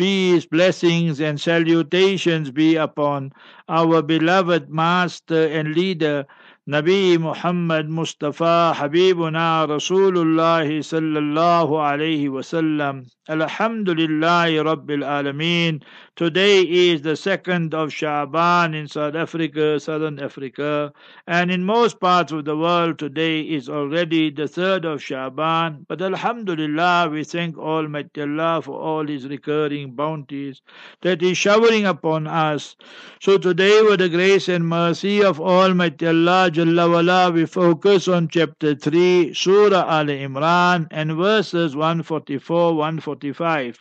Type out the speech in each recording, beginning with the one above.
Peace, blessings, and salutations be upon our beloved Master and Leader, Nabi Muhammad Mustafa Habibuna Rasulullah sallallahu alayhi wasallam. Alhamdulillah Rabbil Alameen. Today is the second of Shaban in South Africa, Southern Africa, and in most parts of the world today is already the third of Shaban. But Alhamdulillah, we thank Almighty Allah for all His recurring bounties that He is showering upon us. So today, with the grace and mercy of Almighty Allah Jalla wala, we focus on chapter 3, Surah Al Imran, and verses 144 145.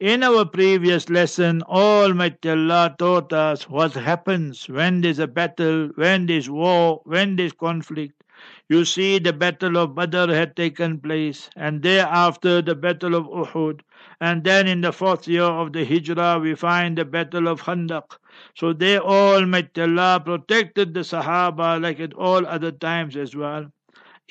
In our previous lesson, Almighty Allah taught us what happens when there's a battle, when there's war, when there's conflict. You see, the battle of Badr had taken place, and thereafter the battle of Uhud, and then in the fourth year of the Hijrah we find the battle of Khandaq. So they Almighty Allah protected the Sahaba like at all other times as well.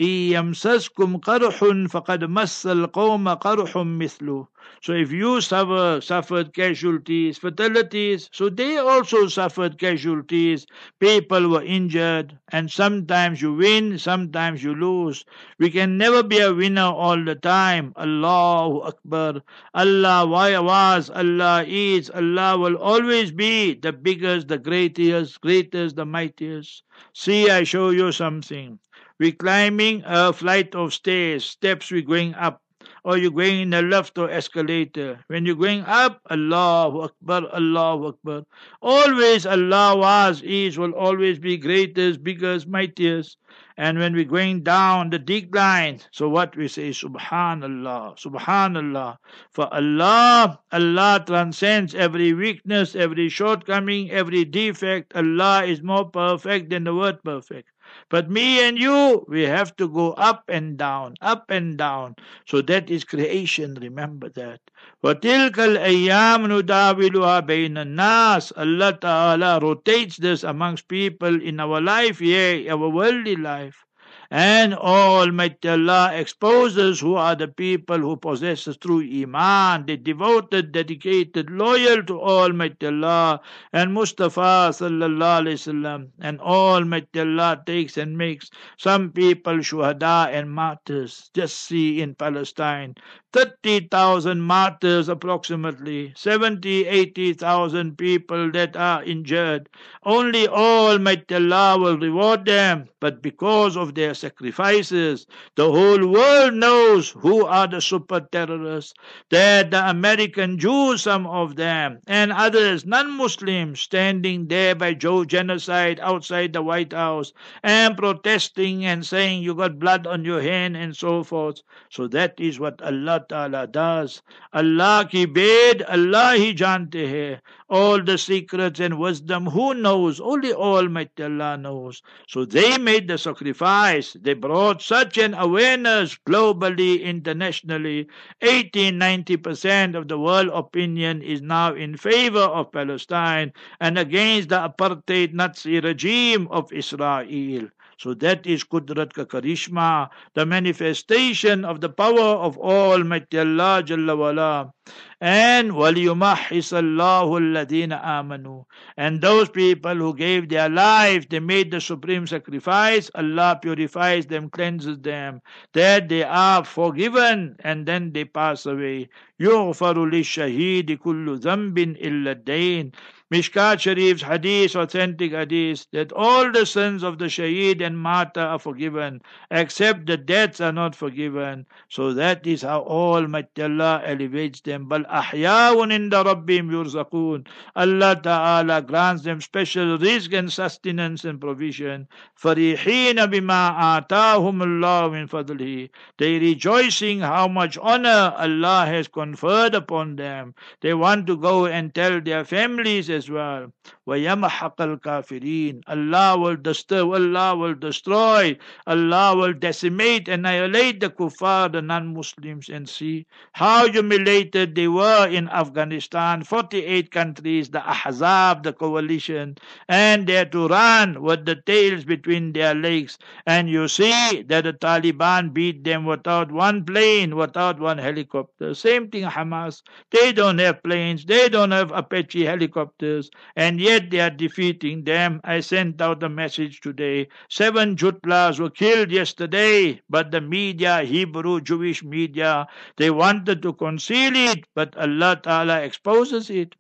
يمسسكم قرح فقد مس القوم قرح مثله so if you suffer, suffered casualties, fatalities, so they also suffered casualties. People were injured, and sometimes you win, sometimes you lose. We can never be a winner all the time. Allahu Akbar. Allah was, Allah is, Allah will always be the biggest, the greatest, greatest, the mightiest. See, I show you something. We're climbing a flight of stairs, steps we're going up or you're going in a lift or escalator. When you're going up, Allah Akbar, Allah Akbar. Always Allah was, is, will always be greatest, biggest, mightiest. And when we're going down the decline, so what we say, Subhanallah, Subhanallah. For Allah, Allah transcends every weakness, every shortcoming, every defect. Allah is more perfect than the word perfect. But me and you, we have to go up and down, up and down. So that is creation, remember that. وَتِلْكَ الْأَيَّامُ نُدَاوِلُهَا بَيْنَ النَّاسِ Allah Ta'ala rotates this amongst people in our life, yea, our worldly life. And Almighty Allah exposes who are the people who possess true Iman, the devoted, dedicated, loyal to Almighty Allah and Mustafa sallallahu alayhi wasallam. And Almighty Allah takes and makes some people shuhada and martyrs. Just see in Palestine, 30,000 martyrs approximately, 70, 80,000 people that are injured. Only Almighty Allah will reward them, but because of their sacrifices, the whole world knows who are the super terrorists. That the American Jews, some of them, and others, non-Muslims, standing there by Joe genocide outside the White House and protesting and saying you got blood on your hand and so forth. So that is what Allah Ta'ala does. Allah ki bed, Allah hi jante hai. All the secrets and wisdom, who knows? Only Almighty Allah knows. So they made the sacrifice. They brought such an awareness globally, internationally. 80, 90% of the world opinion is now in favor of Palestine and against the apartheid Nazi regime of Israel. So that is Qudrat ka Karishma, the manifestation of the power of Almighty Allah Jalla wala. And وَلِيُمَحِّصَ اللَّهُ الَّذِينَ آمَنُوا And those people who gave their life, they made the supreme sacrifice, Allah purifies them, cleanses them, that they are forgiven, and then they pass away. يُغْفَرُ لِلشَّهِيدِ كُلُّ ذَنْبٍ إِلَّا الدَّيْنِ Mishkat Sharif's hadith, authentic hadith, that all the sins of the shaheed and martyr are forgiven, except the deaths are not forgiven. So that is how Almighty Allah elevates them. Bal ahyaun inda rabbim yurzaqun. Allah Ta'ala grants them special rizq and sustenance and provision. Farihina bima atahum Allah min fadlihi. They rejoicing how much honor Allah has conferred upon them. They want to go and tell their families as well. وَيَمْحَقَ الْكَافِرِينَ Allah will disturb, Allah will destroy, Allah will decimate, annihilate the kuffar, the non-Muslims and see how humiliated they were in Afghanistan, 48 countries, the Ahzab, the coalition, and they had to run with the tails between their legs. And you see that the Taliban beat them without one plane, without one helicopter. Same thing Hamas. They don't have planes, they don't have Apache helicopters, and yet they are defeating them. I sent out a message today. Seven Jutlas were killed yesterday, but the media, Hebrew Jewish media, they wanted to conceal it, but Allah Ta'ala exposes it.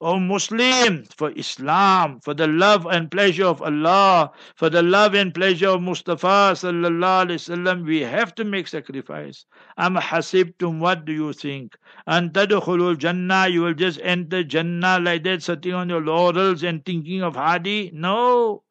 O Muslim, for Islam, for the love and pleasure of Allah, for the love and pleasure of Mustafa sallallahu alaihi wasallam, we have to make sacrifice. Am hasibtum, what do you think? And tadkhulul Jannah, you will just enter Jannah like that, sitting on your laurels and thinking of Hadi? No.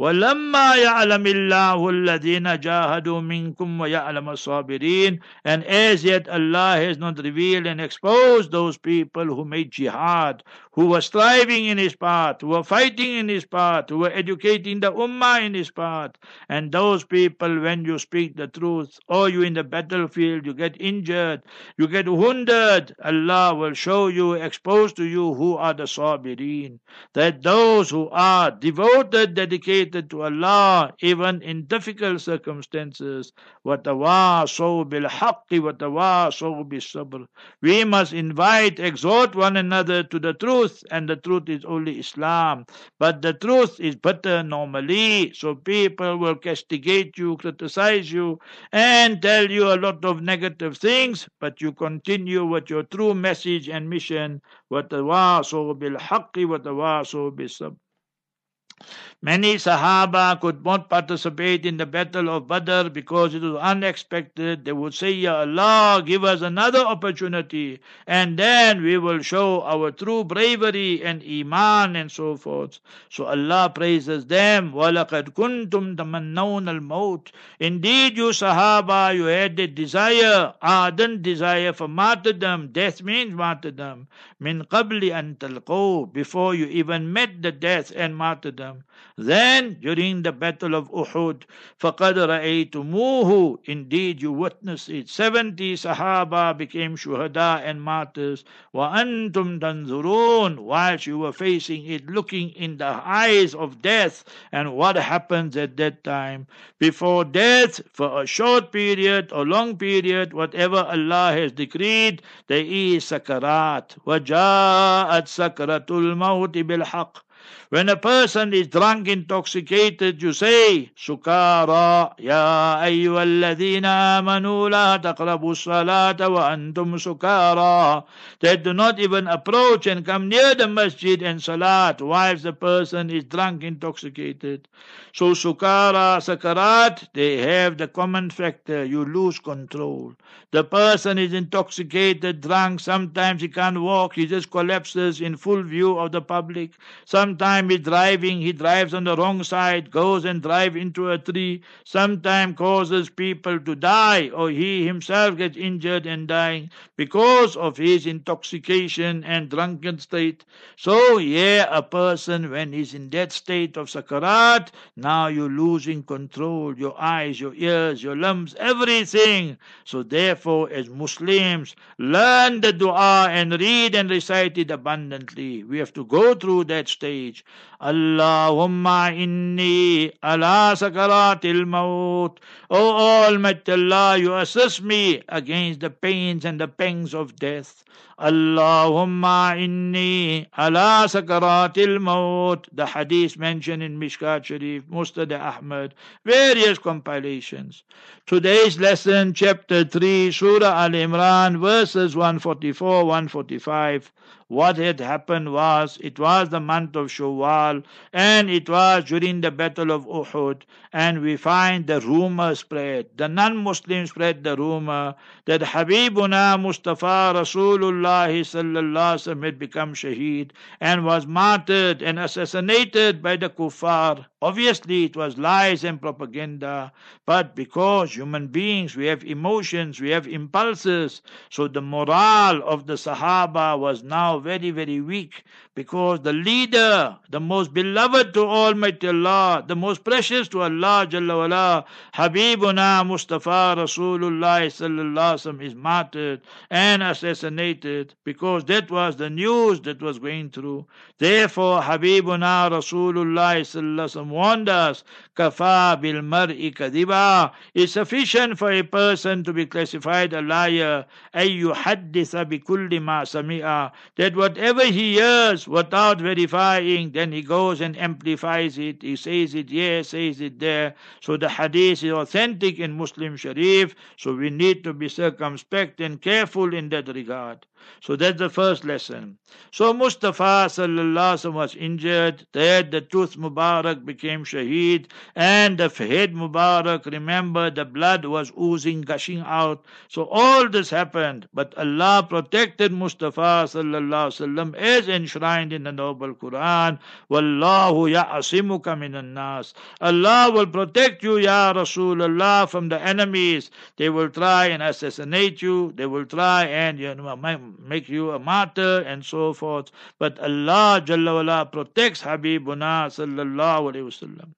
وَلَمَّا يَعْلَمِ اللَّهُ الَّذِينَ جَاهَدُوا مِنْكُمْ وَيَعْلَمَ الصَّابِرِينَ And as yet Allah has not revealed and exposed those people who made jihad, who were striving in His path, who were fighting in His path, who were educating the Ummah in His path. And those people, when you speak the truth, or you in the battlefield, you get injured, you get wounded, Allah will show you, expose to you who are the Sabirin. That those who are devoted, dedicated, to Allah even in difficult circumstances. وَتَوَاصَوْا بِالْحَقِّ وَتَوَاصَوْا بِالصَّبْرِ We must invite, exhort one another to the truth, and the truth is only Islam. But the truth is better normally, so people will castigate you, criticize you, and tell you a lot of negative things, but you continue with your true message and mission. وَتَوَاصَوْا بِالْحَقِّ وَتَوَاصَوْا بِالصَّبْرِ Many Sahaba could not participate in the battle of Badr because it was unexpected. They would say, Ya Allah, give us another opportunity and then we will show our true bravery and Iman and so forth. So Allah praises them. وَلَقَدْ كُنْتُمْ تَمَنَّوْنَ الْمَوْتِ Indeed, you Sahaba, you had the desire, ardent desire for martyrdom. Death means martyrdom. مِنْ قَبْلِ أَن تَلْقَوْا Before you even met the death and martyrdom. Then, during the battle of Uhud, فَقَدْ رَأَيْتُمُوهُ Indeed, you witnessed it. Seventy Sahaba became shuhada and martyrs. وَأَنْتُمْ تَنْظُرُونَ Whilst you were facing it, looking in the eyes of death. And what happens at that time? Before death, for a short period or long period, whatever Allah has decreed, there is sakarat. وَجَاءَتْ سَكْرَةُ الْمَوْتِ بِالْحَقِّ when a person is drunk, intoxicated, you say, Sukara, Ya ayyuhalladhina amanu la taqrabu salata wa antum sukara. That do not even approach and come near the masjid and salat whilst the person is drunk, intoxicated. So sukara, sakarat, they have the common factor, you lose control. The person is intoxicated, drunk, sometimes he can't walk, he just collapses in full view of the public. Sometimes Sometime he's driving, he drives on the wrong side, goes and drive into a tree. Sometime causes people to die, or he himself gets injured and dying because of his intoxication and drunken state. So, yeah, a person when he's in that state of sakarat, now you're losing control, your eyes, your ears, your limbs, everything. So therefore, as Muslims, learn the dua and read and recite it abundantly. We have to go through that stage. Allahumma inni ala sakaratil maut. O Almighty Allah, you assist me against the pains and the pangs of death. Allahumma inni ala sakaratil maut. The hadith mentioned in Mishkat Sharif, Musnad Ahmad, various compilations. Today's lesson, chapter 3, Surah Al Imran, verses 144 145. What had happened was it was the month of Shawwal and it was during the battle of Uhud and we find the rumor spread. The non-Muslims spread the rumor that Habibuna Mustafa Rasulullah sallallahu had become shaheed and was martyred and assassinated by the kuffar. Obviously it was lies and propaganda, but because human beings we have emotions, we have impulses, so the morale of the Sahaba was now very, very weak because the leader, the most beloved to Almighty Allah, the most precious to Allah Jalla wala, Habibuna Mustafa Rasulullah sallallahu is martyred and assassinated because that was the news that was going through. Therefore, Habibuna Rasulullah sallallahu warned us, Kafa bil mar'i kadiba. It's sufficient for a person to be classified a liar. Ayyu haddisa bi kulli ma sami'a. That whatever he hears without verifying, then he goes and amplifies it. He says it here, says it there. So the hadith is authentic in Muslim Sharif. So we need to be circumspect and careful in that regard. So that's the first lesson. So Mustafa sallallahu was injured. There the tooth Mubarak became shaheed, and the head Mubarak. Remember, the blood was oozing, gushing out. So all this happened, but Allah protected Mustafa sallallahu as enshrined in the noble Quran. Wallahu ya'asimuka minan nas. Allah will protect you, Ya Rasulullah, from the enemies. They will try and assassinate you. They will try and you know, make you a martyr and so forth. But Allah Jalla wala protects Habibuna sallallahu alayhi wasallam.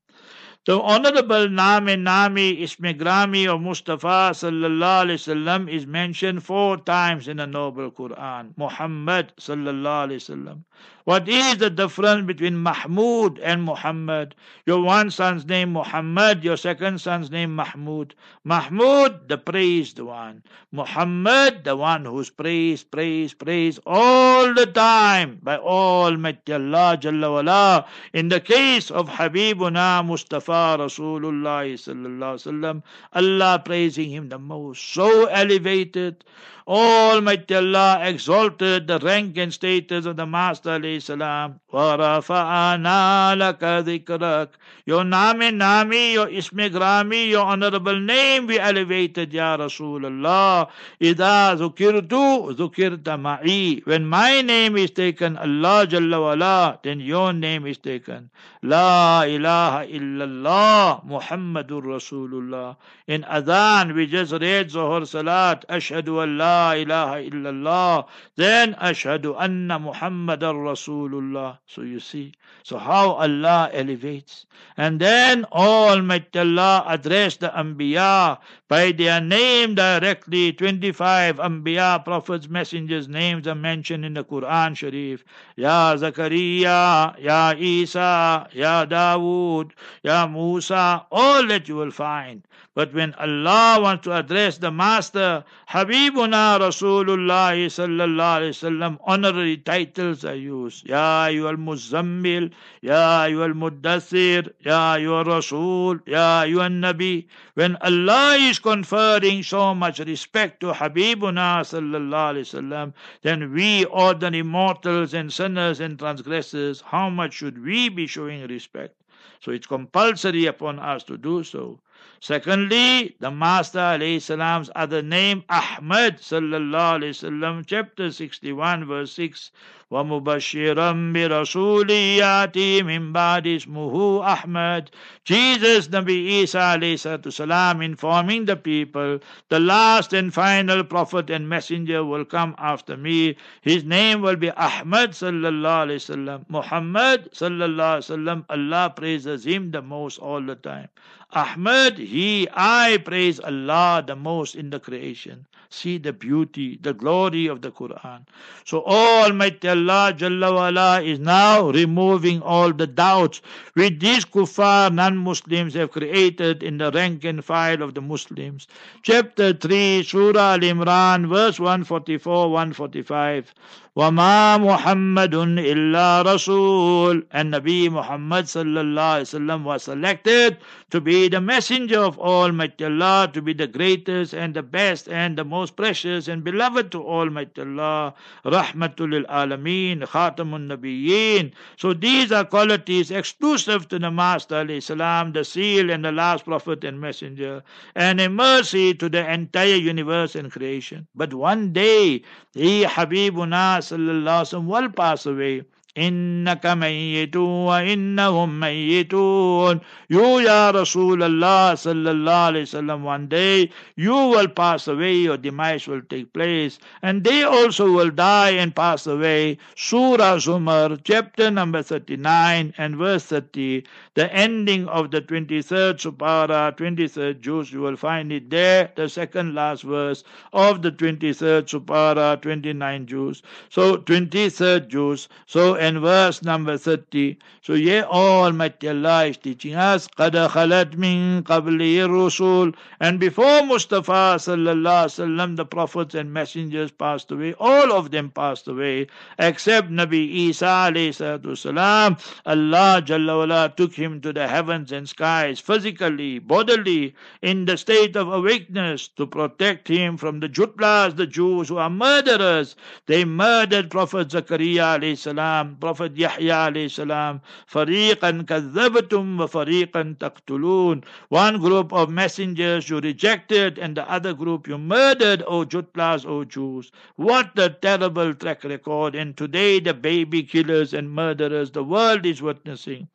The Honorable Nami Nami Ismi Grami of Mustafa sallallahu alaihi wasallam is mentioned four times in the Noble Quran. Muhammad sallallahu alaihi wasallam. What is the difference between Mahmud and Muhammad? Your one son's name Muhammad, your second son's name Mahmud. Mahmud, the praised one. Muhammad, the one who's praised, praised, praised all the time by Almighty Allah Jalla wala. In the case of Habibuna Mustafa Rasulullah sallallahu wasallam, Allah praising him the most, so elevated. Almighty Allah exalted the rank and status of the Master salam. وَرَفَعَنَا لَكَ ذِكْرَكَ Your name, nami, your ismi grami, your honorable name we elevated, Ya Rasulullah. إِذَا ذُكِرْتُ ذُكِرْتَ مَعِي When my name is taken, Allah Jalla wala, then your name is taken. La ilaha illallah Muhammadur Rasulullah. In Adhan we just read Zuhur Salat, Ashhadu an la ilaha illallah, then Ashhadu anna Muhammadar Rasulullah. So you see, so how Allah elevates. And then Almighty Allah addressed the Anbiya by their name directly. 25 Anbiya, prophets, messengers' names are mentioned in the Quran Sharif. Ya Zakaria, Ya Isa, Ya Dawood, Ya Musa, all that you will find. But when Allah wants to address the Master, Habibuna Rasulullah sallallahu alayhi wasallam, honorary titles are used. Ya ayyuhal muzammil, Ya ayyuhal muddathir, Ya ayyuhal rasul, Ya ayyuhal nabi. When Allah is conferring so much respect to Habibuna sallallahu alayhi wasallam, then we ordinary mortals and sinners and transgressors, how much should we be showing respect? So it's compulsory upon us to do so. Secondly, the Master alayhi other name Ahmad sallallahu alayhi wasallam, chapter 61, verse 6. ومبشرا برسول ياتي من بعد اسمه Ahmad. Jesus Nabi Isa alayhi salam informing the people, the last and final prophet and messenger will come after me. His name will be Ahmad sallallahu alayhi wasallam. Muhammad sallallahu alayhi wasallam. Allah praises him the most all the time. Ahmad, he, I praise Allah the most in the creation. See the beauty, the glory of the Quran. So Almighty Allah Jalla wala is now removing all the doubts which these kuffar non-Muslims have created in the rank and file of the Muslims. Chapter 3, Surah Al-Imran, verse 144, 145. وما محمد إلا رسول and Nabi Muhammad sallallahu alaihi wasallam was selected to be the messenger of Almighty Allah to be the greatest and the best and the most precious and beloved to Almighty Allah. Rahmatul Alameen, Khatamun Nabiyeen. So these are qualities exclusive to the Master salam, the seal and the last prophet and messenger, and a mercy to the entire universe and creation. But one day, he Habibuna صلی الله وسلم ول پاس وي إنك ميت وإنهم ميتون You Ya Rasulullah sallallahu alayhi wasallam one day you will pass away your demise will take place and they also will die and pass away Surah Zumar chapter number 39 and verse 30 the ending of the 23rd Supara 23rd Juz. you will find it there the second last verse of the 23rd Supara 29 Juz. so 23rd Juz. so in verse number 30. So yeah, Almighty Allah is teaching us, قَدْ خَلَتْ مِن قَبْلِهِ الرُّسُولُ And before Mustafa sallallahu sallam, the prophets and messengers passed away. All of them passed away, except Nabi Isa alayhi salam. Allah Jalla wala took him to the heavens and skies, physically, bodily, in the state of awakeness, to protect him from the Jutlas, the Jews who are murderers. They murdered Prophet Zakaria alayhi salam, Prophet Prophet Yahya alayhi salam, فَرِيقًا كَذَّبْتُمْ وَفَرِيقًا تَقْتُلُونَ One group of messengers you rejected and the other group you murdered, O Jutlas, O Jews. What a terrible track record. And today the baby killers and murderers, the world is witnessing.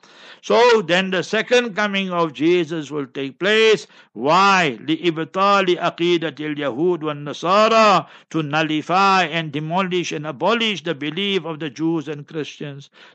So then the second coming of Jesus will take place. Why? لِإِبْطَالِ أَقِيدَةِ الْيَهُودِ وَالنَّصَارَى To nullify and demolish and abolish the belief of the Jews and Christians.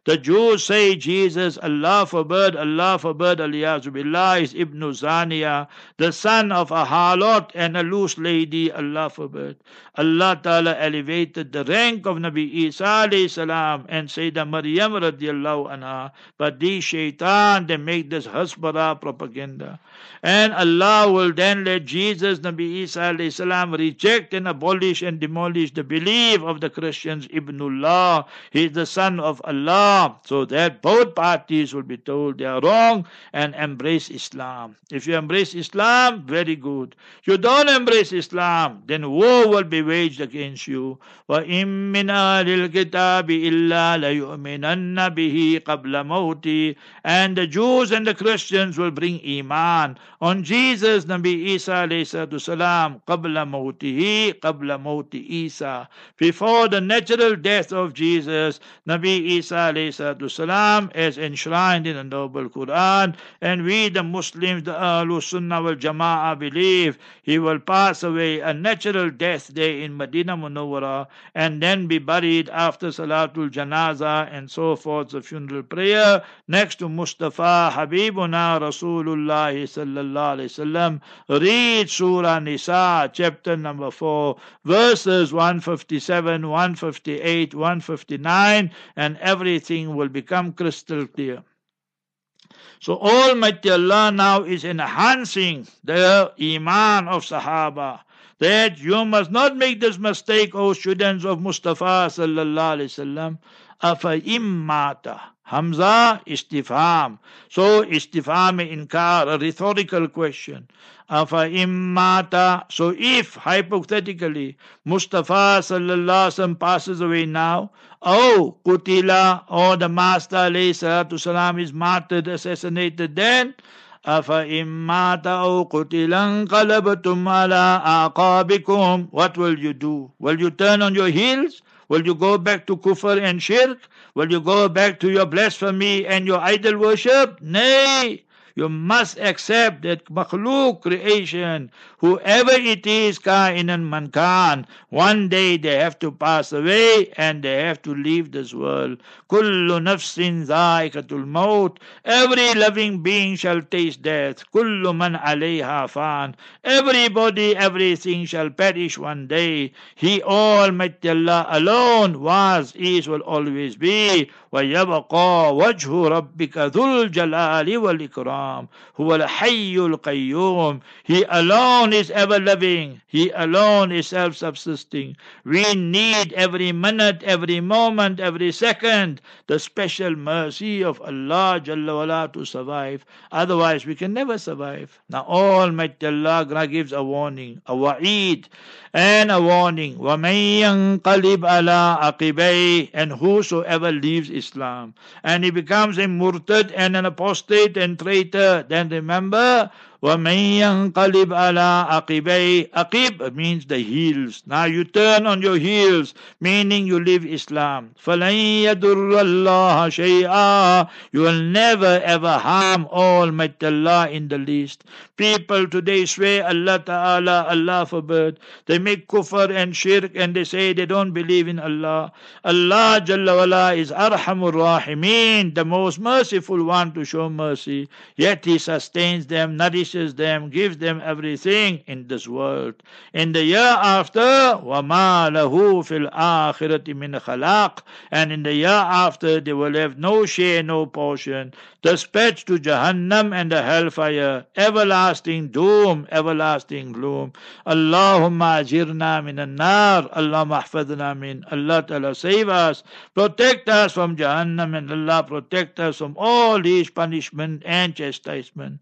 The Jews say Jesus, Allah forbid, Allah forbid, Billah is Ibn Zaniya, the son of a harlot and a loose lady, Allah forbid. Allah Ta'ala elevated the rank of Nabi Isa salam and Sayyidah Maryam radiallahu anha. But these shaitan, they make this hasbara propaganda. And Allah will then let Jesus, Nabi Isa salam, reject and abolish and demolish the belief of the Christians. Ibnullah, he is the son of Allah. So that both parties will be told they are wrong and embrace Islam. If you embrace Islam, very good. If you don't embrace Islam, then war will be waged against you. وَإِن مِّنْ أَهْلِ الْكِتَابِ إِلَّا لَيُؤْمِنَنَّ بِهِ قَبْلَ مَوْتِهِ And the Jews and the Christians will bring Iman on Jesus Nabi Isa alayhi salam qabla mawtihi qabla mawti Isa before the natural death of Jesus Nabi Isa alayhi salam as enshrined in the noble Quran. And we the Muslims the Ahlul Sunnah wal Jama'ah believe he will pass away a natural death day in Medina Munawwara and then be buried after Salatul Janaza and so forth the funeral prayer next to Mustafa Habibuna Rasulullah sallallahu sallallahu read Surah Nisa, chapter number 4, verses 157, 158, 159, and everything will become crystal clear. So Almighty Allah now is enhancing the Iman of Sahaba. That you must not make this mistake, O students of Mustafa sallallahu alaihi wasallam. Afa immata. Hamza istifham, So istifham inkar, a rhetorical question. Afa immata. So if hypothetically Mustafa sallallahu alaihi passes away now, oh kutila, or oh, the Master alayhi salam is martyred, assassinated, then أفإن مات أو قتل انقلبتم على أعقابكم What will you do? Will you turn on your heels? Will you go back to kufr and shirk? Will you go back to your blasphemy and your idol worship? Nay, you must accept that makhluk creation, whoever it is, kainan mankan, one day they have to pass away and they have to leave this world. Kullu nafsin zaikatul maut. Every living being shall taste death. Kullu man alayha fan. Everybody, everything shall perish one day. He Almighty Allah alone was, is, will always be. ويبقى وجه ربك ذو الجلال والإكرام Islam. Huwa al-hayyul qayyum. He alone is ever living. He alone is self-subsisting. We need every minute, every moment, every second the special mercy of Allah Jalla wala to survive. Otherwise we can never survive. Now Almighty Allah gives a warning, a wa'id and a warning. وَمَن يَنْقَلِبْ عَلَىٰ عَقِبَيْهِ And whosoever leaves Islam and he becomes a murtad and an apostate and traitor, then remember وَمَن يَنْقَلِبْ عَلَىٰ عَقِبَيْهِ Aqib means the heels. Now you turn on your heels, meaning you leave Islam. فَلَن يَدُرَّ اللَّهَ شَيْئًا You will never ever harm Almighty Allah in the least. People today swear Allah Ta'ala, Allah forbid. They make kufr and shirk and they say they don't believe in Allah. Allah Jalla wala is Arhamur Rahimeen, the most merciful one to show mercy. Yet He sustains them, nourishes them, gives them everything in this world. In the year after, وَمَا لَهُ فِي الْآخِرَةِ مِنْ خَلَاقٍ And in the year after, they will have no share, no portion. Dispatched to Jahannam and the hellfire, everlasting doom, everlasting gloom. Allahumma ajirna min an-nar, Allah mahfadna min. Allah Ta'ala save us, protect us from Jahannam and Allah protect us from all these punishment and chastisement.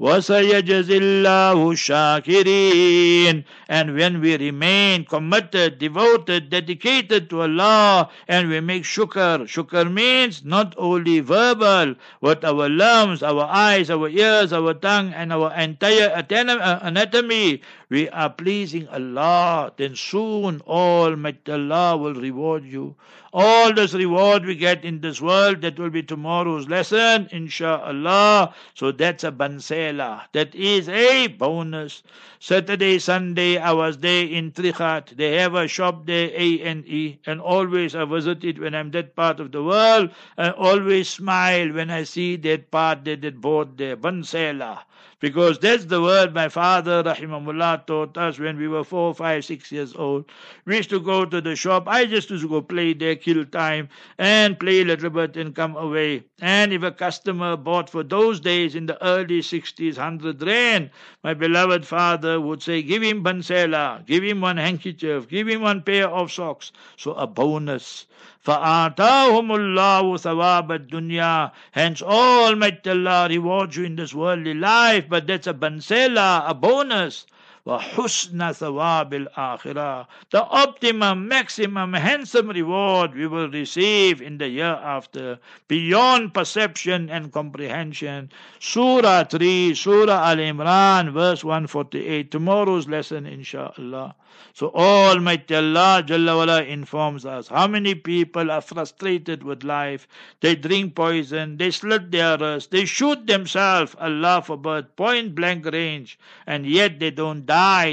وَسَيَجْزِي اللَّهُ الشَّاكِرِينَ And when we remain committed, devoted, dedicated to Allah, and we make shukr, shukr means not only verbal, but our lungs, our eyes, our ears, our tongue, and our entire anatomy, we are pleasing Allah, then soon Almighty Allah will reward you. All this reward we get in this world, that will be tomorrow's lesson, inshallah. So that's a bansela. That is a bonus. Saturday, Sunday, I was there in Trichardt. They have a shop there, A&E, and always I visit it when I'm that part of the world. I always smile when I see that part, that, that board there, bansela because that's the word my father, rahimahullah, taught us when we were four, five, six years old. We used to go to the shop. I just used to go play there, kill time, and play a little bit and come away. And if a customer bought for those days in the early 60s, 100 rand, my beloved father would say, give him bansela, give him one handkerchief, give him one pair of socks. So a bonus. فَآتَاهُمُ اللَّهُ ثَوَابَ الدُّنْيَا Hence Almighty Allah rewards you in this worldly life, but that's a bansela, a bonus. وحسن ثواب الآخرة The optimum, maximum, handsome reward we will receive in the year after, beyond perception and comprehension. Surah 3, Surah Al Imran, verse 148. Tomorrow's lesson, inshallah. So Almighty Allah Jalla wala informs us how many people are frustrated with life. They drink poison, they slit their wrists, they shoot themselves, Allah forbid, point blank range, and yet they don't die.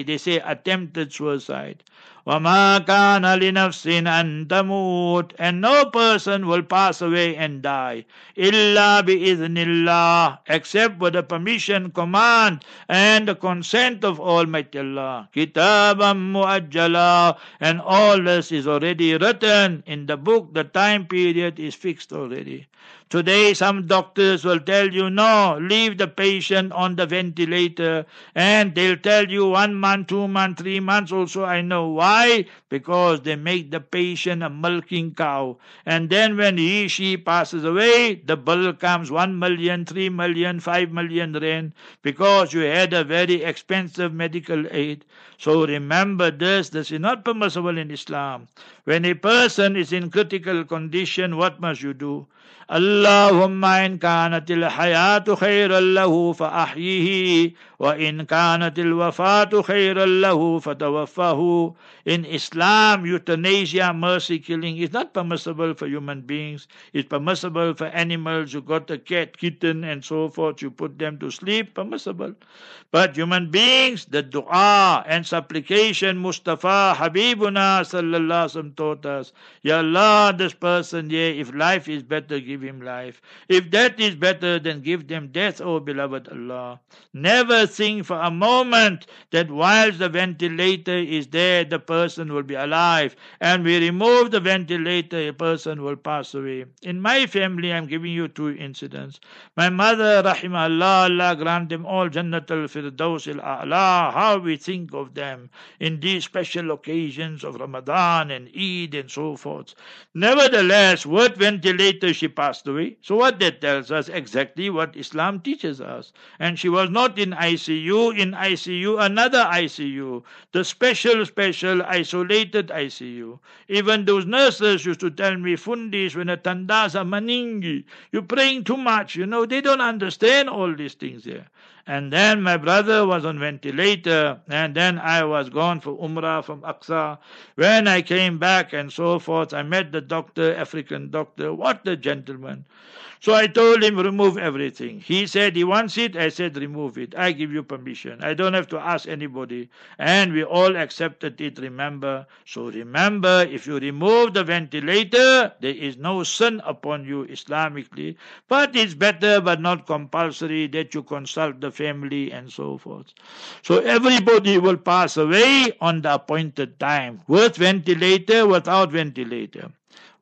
they say attempted suicide. وَمَا كَانَ لِنَفْسٍ أَن تَمُوتَ And no person will pass away and die. إِلَّا بِإِذْنِ اللَّهِ Except with the permission, command, and the consent of Almighty Allah. كِتَابًا مُؤَجَّلًا And all this is already written in the book. The time period is fixed already. Today, some doctors will tell you, no, leave the patient on the ventilator, and they'll tell you one month, two months, three months also. I know why? Because they make the patient a milking cow. And then when he, she passes away, the bill comes one million, three million, five million rand, because you had a very expensive medical aid. So remember this, this is not permissible in Islam. When a person is in critical condition, what must you do? اللهم إن كانت الحياة خيرا له فأحيه وإن كانت الوفاة خيرا له فتوفه In Islam, euthanasia, mercy killing is not permissible for human beings. It's permissible for animals. You got a cat, kitten, and so forth. You put them to sleep, permissible. But human beings, the dua and supplication, Mustafa, Habibuna, sallallahu alaihi taught us, Ya Allah, this person, yeah, if life is better, give him life. If death is better, then give them death, O beloved Allah. Never think for a moment that whilst the ventilator is there, the person will be alive, and we remove the ventilator, a person will pass away. In my family, I'm giving you two incidents. My mother, rahimahullah, Allah grant them all Jannatul Firdaus al-A'la, how we think of them in these special occasions of Ramadan and Eid and so forth. Nevertheless, what ventilator, she passed away. So what that tells us exactly what Islam teaches us. And she was not in ICU, in ICU, another ICU, the special, special, isolated ICU. Even those nurses used to tell me, Fundis, when a tandasa maningi, you're praying too much, you know, they don't understand all these things here. And then my brother was on ventilator, and then I was gone for Umrah from Aqsa. When I came back and so forth, I met the doctor, African doctor. What a gentleman. So I told him, remove everything. He said he wants it. I said, remove it. I give you permission. I don't have to ask anybody. And we all accepted it, remember. So remember, if you remove the ventilator, there is no sin upon you Islamically. But it's better, but not compulsory, that you consult the family and so forth. So everybody will pass away on the appointed time, with ventilator, without ventilator.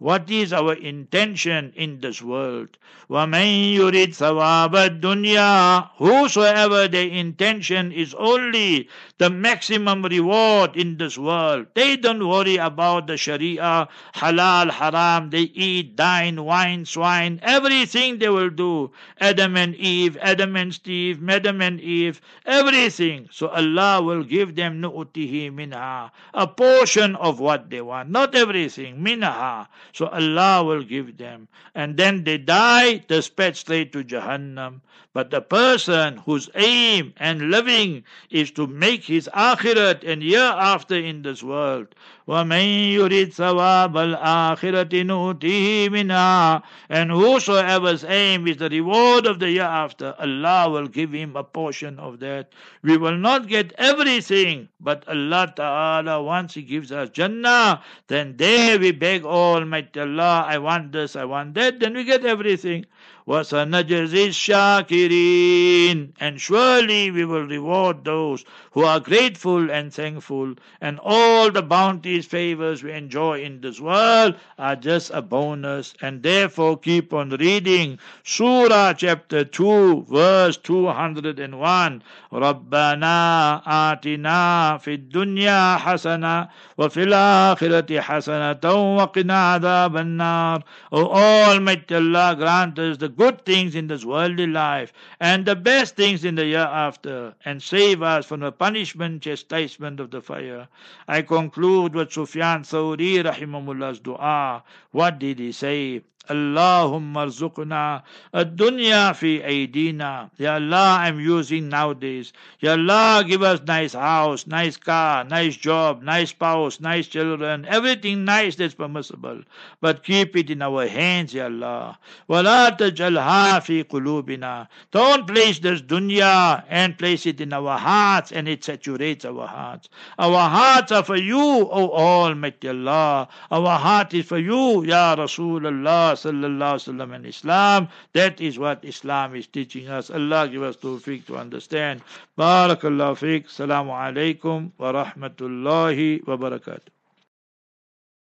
What is our intention in this world? وَمَن يُرِدْ ثَوَابَ الدُّنْيَا Whosoever their intention is only the maximum reward in this world. They don't worry about the Sharia, halal, haram. They eat, dine, wine, swine, everything they will do. Adam and Eve, Adam and Steve, Madam and Eve, everything. So Allah will give them nu'tihi minha, a portion of what they want. Not everything, minha. So Allah will give them. And then they die, they sped straight to Jahannam. But the person whose aim and living is to make his akhirat and hereafter in this world. وَمَن يُرِدْ ثَوَابَ الْآخِرَةِ نُؤْتِهِ مِنْهَا And whosoever's aim is the reward of the hereafter, Allah will give him a portion of that. We will not get everything, but Allah Ta'ala, once He gives us Jannah, then there we beg Almighty Allah, I want this, I want that, then we get everything. وَسَنَجْزِي الشَّاكِرِينَ And surely we will reward those who are grateful and thankful. And all the bounties, favors we enjoy in this world are just a bonus. And therefore keep on reading Surah chapter 2 verse 201. رَبَّنَا آتِنَا فِي الدُّنْيَا حَسَنَةً وَفِي الْآخِرَةِ حَسَنَةً وَقِنَا عَذَابَ النَّارِ O Almighty Allah grant us the good things in this worldly life and the best things in the year after, and save us from the punishment, chastisement of the fire. I conclude with Sufyan Thawri rahimahullah's dua. What did he say? اللهم ارزقنا الدنيا في أيدينا Ya Allah I'm using nowadays Ya Allah give us nice house nice car nice job nice spouse nice children everything nice that's permissible but keep it in our hands Ya Allah ولا تجعلها في قلوبنا don't place this dunya and place it in our hearts and it saturates our hearts our hearts are for you O Almighty Allah our heart is for you Ya Rasulullah sallallahu and Islam. That is what Islam is teaching us. Allah give us tawfiq to understand. Barakallahu fiqh. Salamu alaykum wa rahmatullahi wa barakatuh.